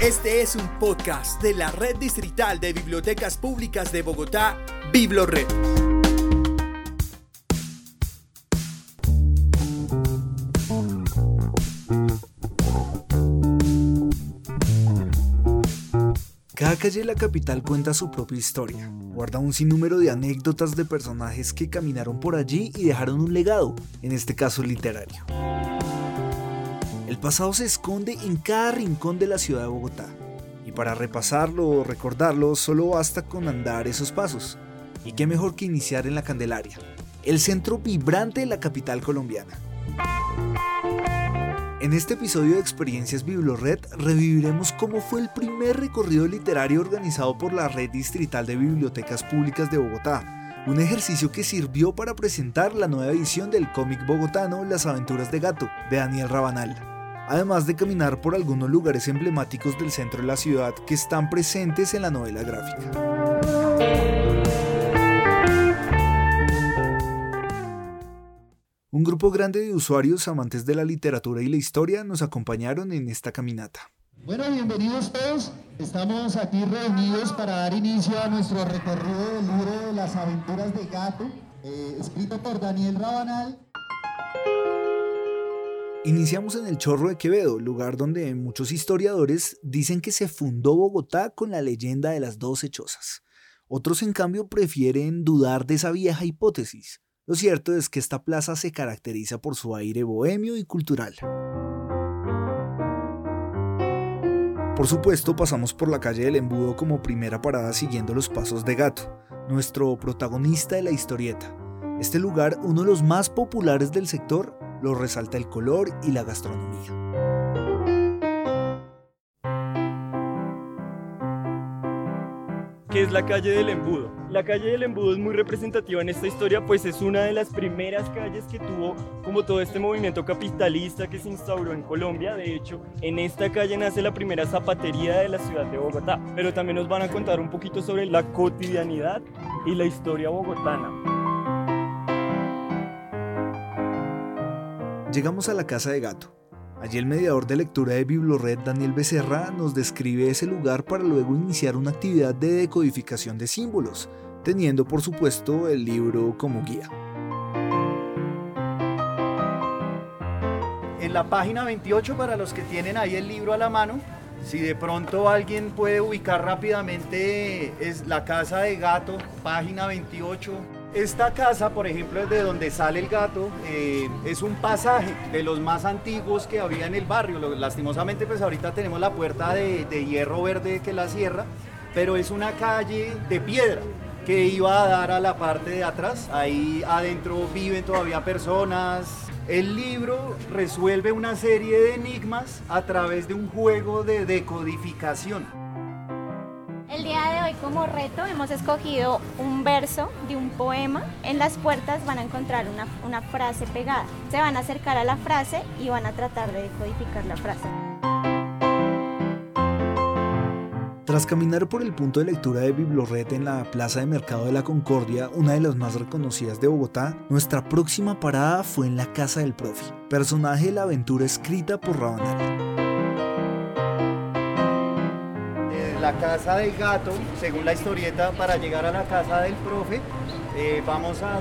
Este es un podcast de la Red Distrital de Bibliotecas Públicas de Bogotá, BibloRed. Cada calle de la capital cuenta su propia historia. Guarda un sinnúmero de anécdotas de personajes que caminaron por allí y dejaron un legado, en este caso literario. El pasado se esconde en cada rincón de la ciudad de Bogotá. Y para repasarlo o recordarlo solo basta con andar esos pasos. Y qué mejor que iniciar en la Candelaria, el centro vibrante de la capital colombiana. En este episodio de Experiencias Biblored reviviremos cómo fue el primer recorrido literario organizado por la Red Distrital de Bibliotecas Públicas de Bogotá, un ejercicio que sirvió para presentar la nueva edición del cómic bogotano Las aventuras de gato, de Daniel Rabanal, además de caminar por algunos lugares emblemáticos del centro de la ciudad que están presentes en la novela gráfica. Un grupo grande de usuarios amantes de la literatura y la historia nos acompañaron en esta caminata. Bueno, bienvenidos todos. Estamos aquí reunidos para dar inicio a nuestro recorrido del libro de las aventuras de Gato, eh, escrito por Daniel Rabanal. Iniciamos en el Chorro de Quevedo, lugar donde muchos historiadores dicen que se fundó Bogotá con la leyenda de las doce chozas. Otros, en cambio, prefieren dudar de esa vieja hipótesis. Lo cierto es que esta plaza se caracteriza por su aire bohemio y cultural. Por supuesto, pasamos por la calle del Embudo como primera parada siguiendo los pasos de Gato, nuestro protagonista de la historieta. Este lugar, uno de los más populares del sector, lo resalta el color y la gastronomía. que es la calle del Embudo. La calle del Embudo es muy representativa en esta historia, pues es una de las primeras calles que tuvo como todo este movimiento capitalista que se instauró en Colombia. De hecho, en esta calle nace la primera zapatería de la ciudad de Bogotá. Pero también nos van a contar un poquito sobre la cotidianidad y la historia bogotana. Llegamos a la casa de gato, Allí el mediador de lectura de Biblored, Daniel Becerra, nos describe ese lugar para luego iniciar una actividad de decodificación de símbolos, teniendo por supuesto el libro como guía. En la página 28, para los que tienen ahí el libro a la mano, si de pronto alguien puede ubicar rápidamente, es la casa de gato, página 28 esta casa, por ejemplo, es de donde sale el gato, eh, es un pasaje de los más antiguos que había en el barrio. Lastimosamente, pues ahorita tenemos la puerta de, hierro verde que la cierra, pero es una calle de piedra que iba a dar a la parte de atrás. Ahí adentro viven todavía personas. El libro resuelve una serie de enigmas a través de un juego de decodificación. Como reto hemos escogido un verso de un poema. En las puertas van a encontrar una, una, frase pegada. Se van a acercar a la frase y van a tratar de decodificar la frase. Tras caminar por el punto de lectura de Biblored en la Plaza de Mercado de la Concordia, una de las más reconocidas de Bogotá, nuestra próxima parada fue en la Casa del Profi, personaje de la aventura escrita por Rabanal. La casa del gato, según la historieta, para llegar a la casa del profe, eh, vamos a,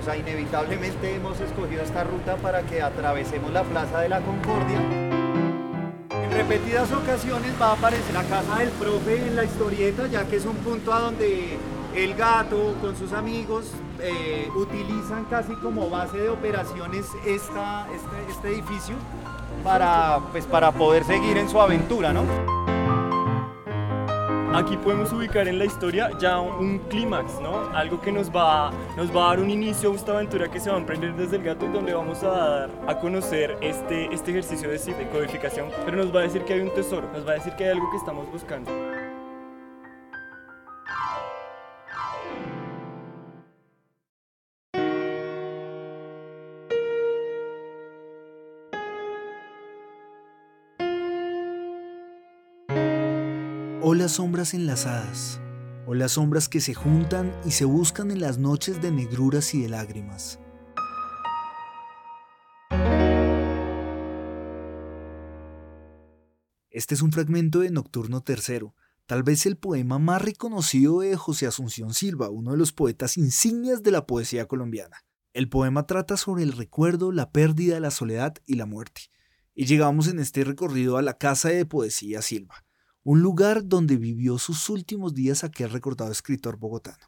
o sea, inevitablemente hemos escogido esta ruta para que atravesemos la Plaza de la Concordia. En repetidas ocasiones va a aparecer la casa del profe en la historieta, ya que es un punto a donde el gato con sus amigos eh, utilizan casi como base de operaciones esta, este, este edificio para, pues, para poder seguir en su aventura, ¿no? Aquí podemos ubicar en la historia ya un clímax, ¿no? Algo que nos va, nos va a dar un inicio a esta aventura que se va a emprender desde el gato y donde vamos a dar a conocer este, este ejercicio de, de codificación, pero nos va a decir que hay un tesoro, nos va a decir que hay algo que estamos buscando. O las sombras enlazadas, o las sombras que se juntan y se buscan en las noches de negruras y de lágrimas. Este es un fragmento de Nocturno III, tal vez el poema más reconocido de José Asunción Silva, uno de los poetas insignias de la poesía colombiana. El poema trata sobre el recuerdo, la pérdida, la soledad y la muerte. Y llegamos en este recorrido a la Casa de Poesía Silva, un lugar donde vivió sus últimos días aquel recordado escritor bogotano.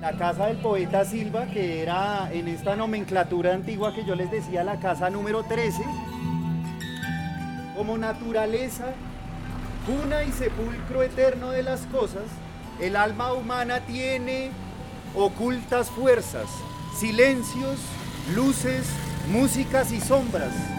La casa del poeta Silva, que era en esta nomenclatura antigua que yo les decía, la casa número 13, como naturaleza, cuna y sepulcro eterno de las cosas, el alma humana tiene ocultas fuerzas, silencios, luces, músicas y sombras.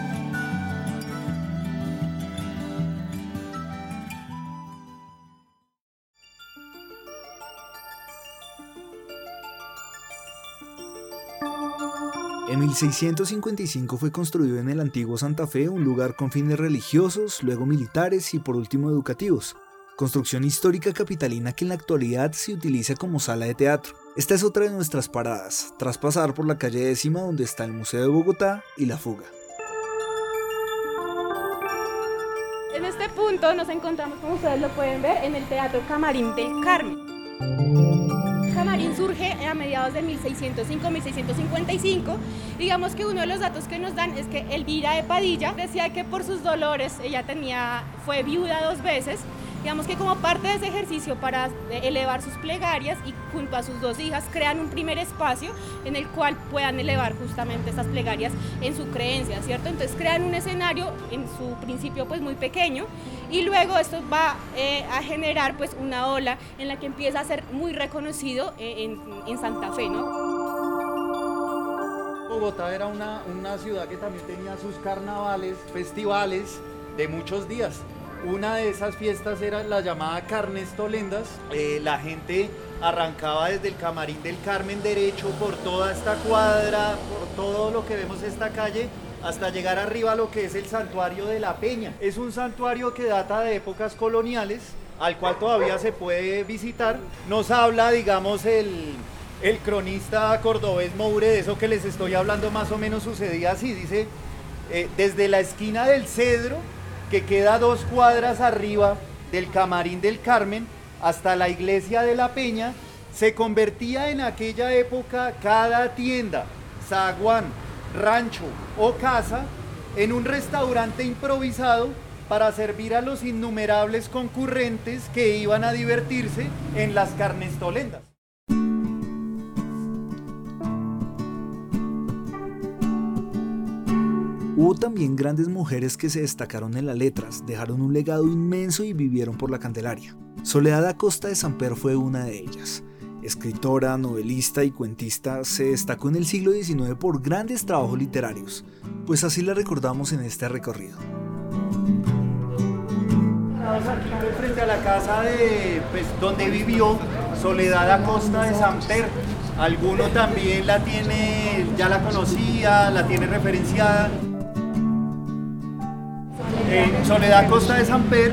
En 1655 fue construido en el antiguo Santa Fe un lugar con fines religiosos, luego militares y por último educativos. Construcción histórica capitalina que en la actualidad se utiliza como sala de teatro. Esta es otra de nuestras paradas, tras pasar por la calle décima donde está el Museo de Bogotá y la fuga. En este punto nos encontramos, como ustedes lo pueden ver, en el Teatro Camarín del Carmen. De 1605-1655. Digamos que uno de los datos que nos dan es que Elvira de Padilla decía que por sus dolores ella tenía, fue viuda dos veces digamos que como parte de ese ejercicio para elevar sus plegarias y junto a sus dos hijas crean un primer espacio en el cual puedan elevar justamente esas plegarias en su creencia, ¿cierto? Entonces crean un escenario en su principio pues muy pequeño y luego esto va eh, a generar pues una ola en la que empieza a ser muy reconocido eh, en, en, Santa Fe, ¿no? Bogotá era una, una ciudad que también tenía sus carnavales, festivales de muchos días. Una de esas fiestas era la llamada Carnes Tolendas. Eh, la gente arrancaba desde el Camarín del Carmen derecho por toda esta cuadra, por todo lo que vemos esta calle, hasta llegar arriba a lo que es el santuario de la Peña. Es un santuario que data de épocas coloniales, al cual todavía se puede visitar. Nos habla, digamos, el, el cronista cordobés Moure, de eso que les estoy hablando más o menos sucedía así. Dice, eh, desde la esquina del Cedro, que queda dos cuadras arriba del Camarín del Carmen hasta la iglesia de la Peña, se convertía en aquella época cada tienda, zaguán, rancho o casa en un restaurante improvisado para servir a los innumerables concurrentes que iban a divertirse en las carnes tolendas. Hubo también grandes mujeres que se destacaron en las letras, dejaron un legado inmenso y vivieron por la Candelaria. Soledad Acosta de Samper fue una de ellas. Escritora, novelista y cuentista, se destacó en el siglo XIX por grandes trabajos literarios, pues así la recordamos en este recorrido. frente a la casa de pues, donde vivió Soledad Acosta de Samper. Alguno también la tiene, ya la conocía, la tiene referenciada. Soledad Costa de Samper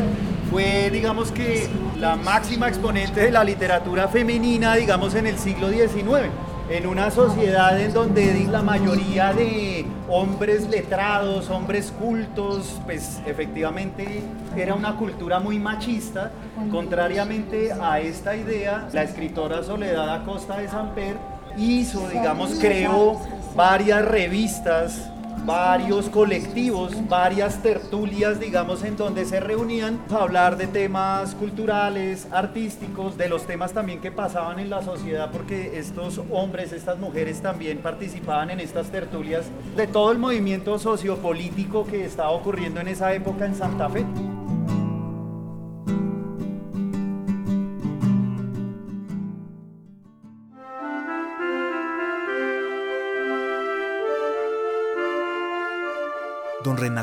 fue, digamos que, la máxima exponente de la literatura femenina, digamos, en el siglo XIX. En una sociedad en donde la mayoría de hombres letrados, hombres cultos, pues efectivamente era una cultura muy machista. Contrariamente a esta idea, la escritora Soledad Acosta de Samper hizo, digamos, creó varias revistas varios colectivos, varias tertulias, digamos, en donde se reunían a hablar de temas culturales, artísticos, de los temas también que pasaban en la sociedad, porque estos hombres, estas mujeres también participaban en estas tertulias de todo el movimiento sociopolítico que estaba ocurriendo en esa época en Santa Fe.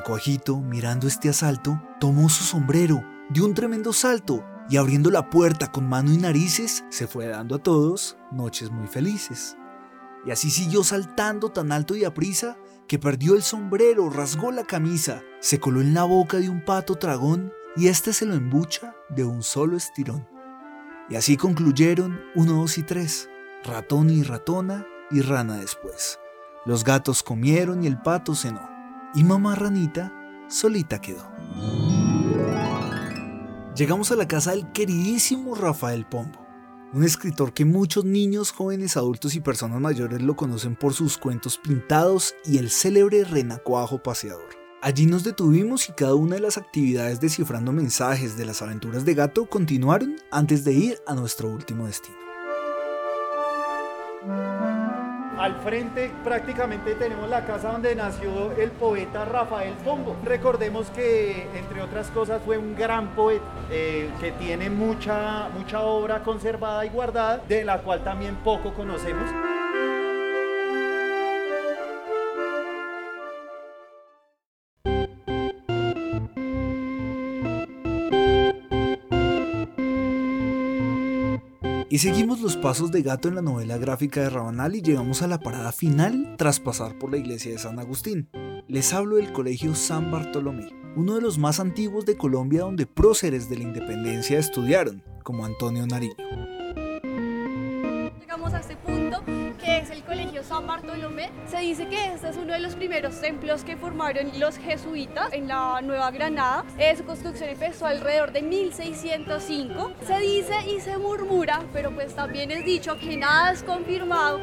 Don Renacuajito, mirando este asalto, tomó su sombrero, dio un tremendo salto y abriendo la puerta con mano y narices, se fue dando a todos noches muy felices. Y así siguió saltando tan alto y aprisa que perdió el sombrero, rasgó la camisa, se coló en la boca de un pato tragón y este se lo embucha de un solo estirón. Y así concluyeron uno, dos y tres, ratón y ratona y rana después. Los gatos comieron y el pato cenó. Y mamá ranita solita quedó. Llegamos a la casa del queridísimo Rafael Pombo, un escritor que muchos niños, jóvenes, adultos y personas mayores lo conocen por sus cuentos pintados y el célebre renacuajo paseador. Allí nos detuvimos y cada una de las actividades descifrando mensajes de las aventuras de gato continuaron antes de ir a nuestro último destino. Al frente prácticamente tenemos la casa donde nació el poeta Rafael Pombo. Recordemos que, entre otras cosas, fue un gran poeta eh, que tiene mucha, mucha obra conservada y guardada, de la cual también poco conocemos. Y seguimos los pasos de gato en la novela gráfica de Rabanal y llegamos a la parada final tras pasar por la iglesia de San Agustín. Les hablo del colegio San Bartolomé, uno de los más antiguos de Colombia donde próceres de la independencia estudiaron, como Antonio Nariño. Llegamos a este Se dice que este es uno de los primeros templos que formaron los jesuitas en la Nueva Granada. Eh, su construcción empezó alrededor de 1605. Se dice y se murmura, pero pues también es dicho que nada es confirmado,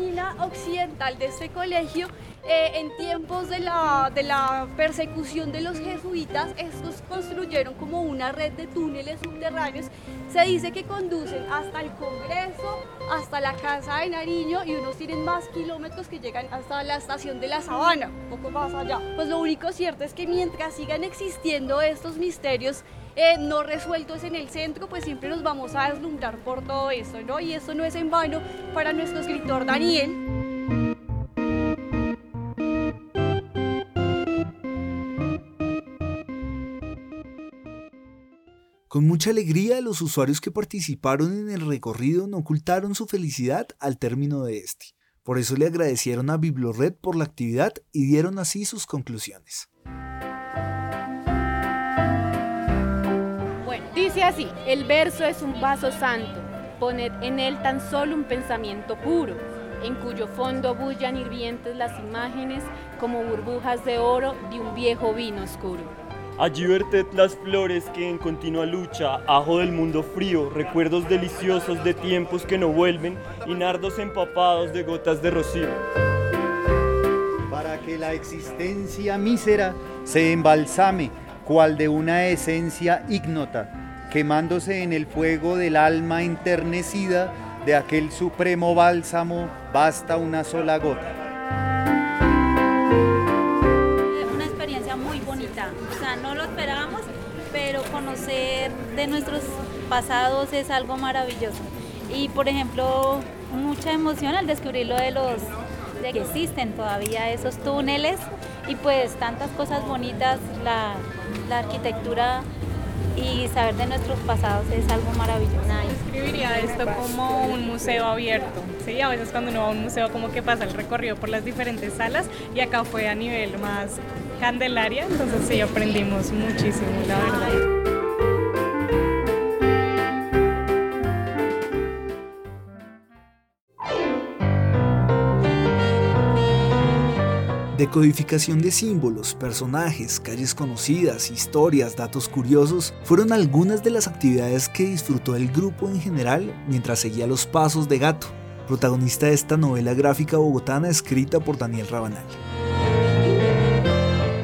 esquina occidental de este colegio eh, en tiempos de la, de la persecución de los jesuitas, estos construyeron como una red de túneles subterráneos. Se dice que conducen hasta el Congreso, hasta la Casa de Nariño y unos tienen más kilómetros que llegan hasta la estación de la Sabana, un poco más allá. Pues lo único cierto es que mientras sigan existiendo estos misterios, eh, no resueltos en el centro, pues siempre nos vamos a deslumbrar por todo esto, ¿no? Y eso no es en vano para nuestro escritor Daniel. Con mucha alegría, los usuarios que participaron en el recorrido no ocultaron su felicidad al término de este. Por eso le agradecieron a Biblored por la actividad y dieron así sus conclusiones. Dice así, el verso es un vaso santo, poned en él tan solo un pensamiento puro, en cuyo fondo bullan hirvientes las imágenes como burbujas de oro de un viejo vino oscuro. Allí verted las flores que en continua lucha, ajo del mundo frío, recuerdos deliciosos de tiempos que no vuelven y nardos empapados de gotas de rocío. Para que la existencia mísera se embalsame, cual de una esencia ignota, quemándose en el fuego del alma enternecida, de aquel supremo bálsamo basta una sola gota. conocer de nuestros pasados es algo maravilloso. Y por ejemplo, mucha emoción al descubrir lo de los de que existen todavía esos túneles y pues tantas cosas bonitas, la, la arquitectura y saber de nuestros pasados es algo maravilloso. Describiría esto como un museo abierto. Sí, a veces cuando uno va a un museo como que pasa el recorrido por las diferentes salas y acá fue a nivel más Candelaria, entonces sí aprendimos muchísimo, la verdad. Decodificación de símbolos, personajes, calles conocidas, historias, datos curiosos fueron algunas de las actividades que disfrutó el grupo en general mientras seguía los pasos de Gato, protagonista de esta novela gráfica bogotana escrita por Daniel Rabanal.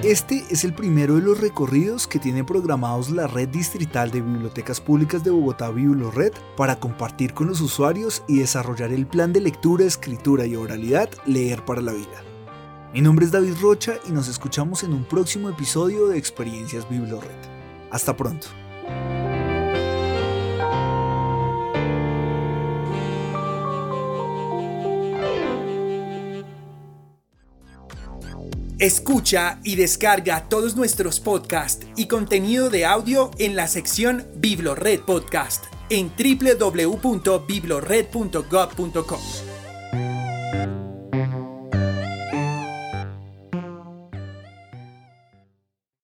Este es el primero de los recorridos que tiene programados la Red Distrital de Bibliotecas Públicas de Bogotá BibloRed para compartir con los usuarios y desarrollar el plan de lectura, escritura y oralidad Leer para la Vida. Mi nombre es David Rocha y nos escuchamos en un próximo episodio de Experiencias BibloRed. Hasta pronto. Escucha y descarga todos nuestros podcasts y contenido de audio en la sección Biblored Podcast en www.biblored.gov.com.